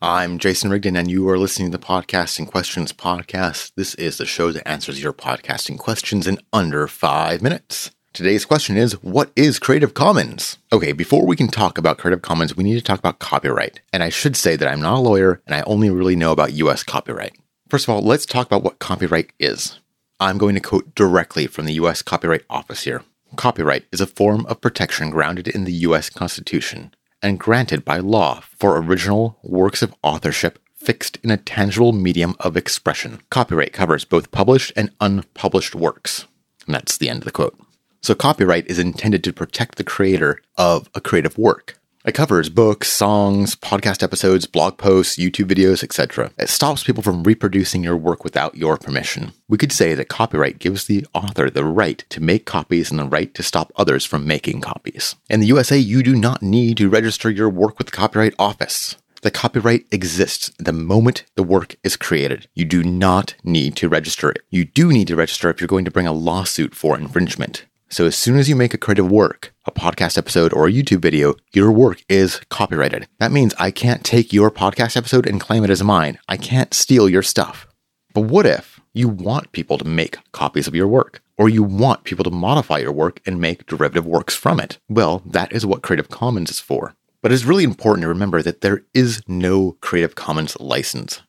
I'm Jason Rigden, and you are listening to the Podcasting Questions podcast. This is the show that answers your podcasting questions in under five minutes. Today's question is What is Creative Commons? Okay, before we can talk about Creative Commons, we need to talk about copyright. And I should say that I'm not a lawyer and I only really know about US copyright. First of all, let's talk about what copyright is. I'm going to quote directly from the US Copyright Office here. Copyright is a form of protection grounded in the US Constitution and granted by law for original works of authorship fixed in a tangible medium of expression. Copyright covers both published and unpublished works. And that's the end of the quote. So, copyright is intended to protect the creator of a creative work. It covers books, songs, podcast episodes, blog posts, YouTube videos, etc. It stops people from reproducing your work without your permission. We could say that copyright gives the author the right to make copies and the right to stop others from making copies. In the USA, you do not need to register your work with the Copyright Office. The copyright exists the moment the work is created. You do not need to register it. You do need to register if you're going to bring a lawsuit for infringement. So as soon as you make a creative work, a podcast episode or a YouTube video, your work is copyrighted. That means I can't take your podcast episode and claim it as mine. I can't steal your stuff. But what if you want people to make copies of your work? Or you want people to modify your work and make derivative works from it? Well, that is what Creative Commons is for. But it's really important to remember that there is no Creative Commons license.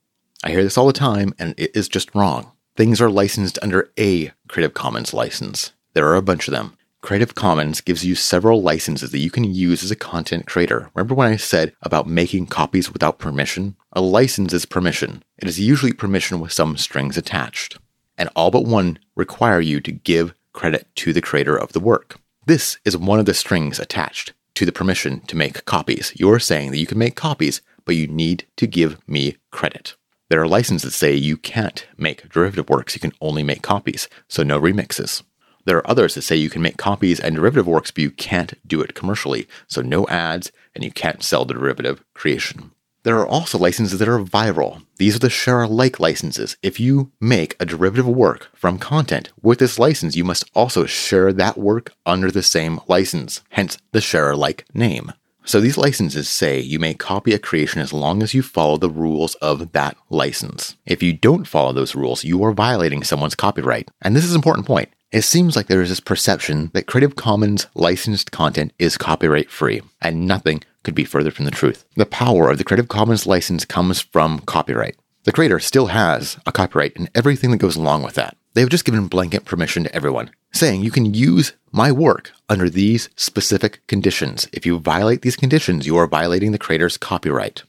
I hear this all the time, and it is just wrong. Things are licensed under a Creative Commons license. There are a bunch of them. Creative Commons gives you several licenses that you can use as a content creator. Remember when I said about making copies without permission? A license is permission. It is usually permission with some strings attached. And all but one require you to give credit to the creator of the work. This is one of the strings attached to the permission to make copies. You're saying that you can make copies, but you need to give me credit. There are licenses that say you can't make derivative works, you can only make copies, so no remixes. There are others that say you can make copies and derivative works, but you can't do it commercially. So no ads, and you can't sell the derivative creation. There are also licenses that are viral. These are the share alike licenses. If you make a derivative work from content with this license, you must also share that work under the same license, hence the share alike name. So these licenses say you may copy a creation as long as you follow the rules of that license. If you don't follow those rules, you are violating someone's copyright. And this is an important point. It seems like there is this perception that Creative Commons licensed content is copyright free, and nothing could be further from the truth. The power of the Creative Commons license comes from copyright. The creator still has a copyright and everything that goes along with that. They have just given blanket permission to everyone, saying you can use my work under these specific conditions. If you violate these conditions, you are violating the creator's copyright.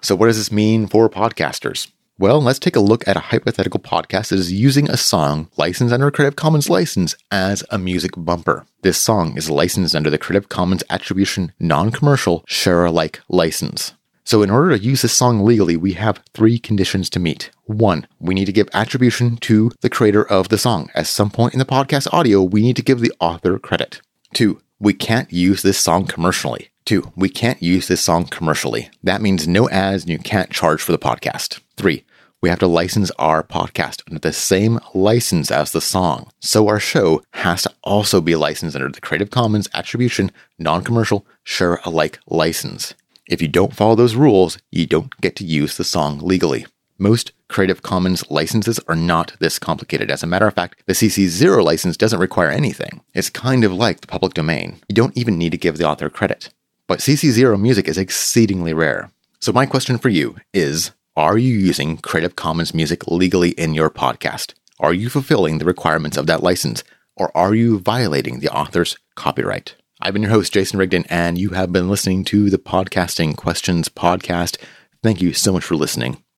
So, what does this mean for podcasters? Well, let's take a look at a hypothetical podcast that is using a song licensed under a Creative Commons license as a music bumper. This song is licensed under the Creative Commons Attribution Non Commercial Share Alike license. So, in order to use this song legally, we have three conditions to meet. One, we need to give attribution to the creator of the song. At some point in the podcast audio, we need to give the author credit. Two, we can't use this song commercially. Two, we can't use this song commercially. That means no ads and you can't charge for the podcast. Three, we have to license our podcast under the same license as the song. So our show has to also be licensed under the Creative Commons Attribution Non Commercial Share Alike license. If you don't follow those rules, you don't get to use the song legally. Most Creative Commons licenses are not this complicated. As a matter of fact, the CC0 license doesn't require anything. It's kind of like the public domain. You don't even need to give the author credit. But CC0 music is exceedingly rare. So my question for you is are you using Creative Commons music legally in your podcast? Are you fulfilling the requirements of that license? Or are you violating the author's copyright? I've been your host, Jason Rigden, and you have been listening to the Podcasting Questions Podcast. Thank you so much for listening.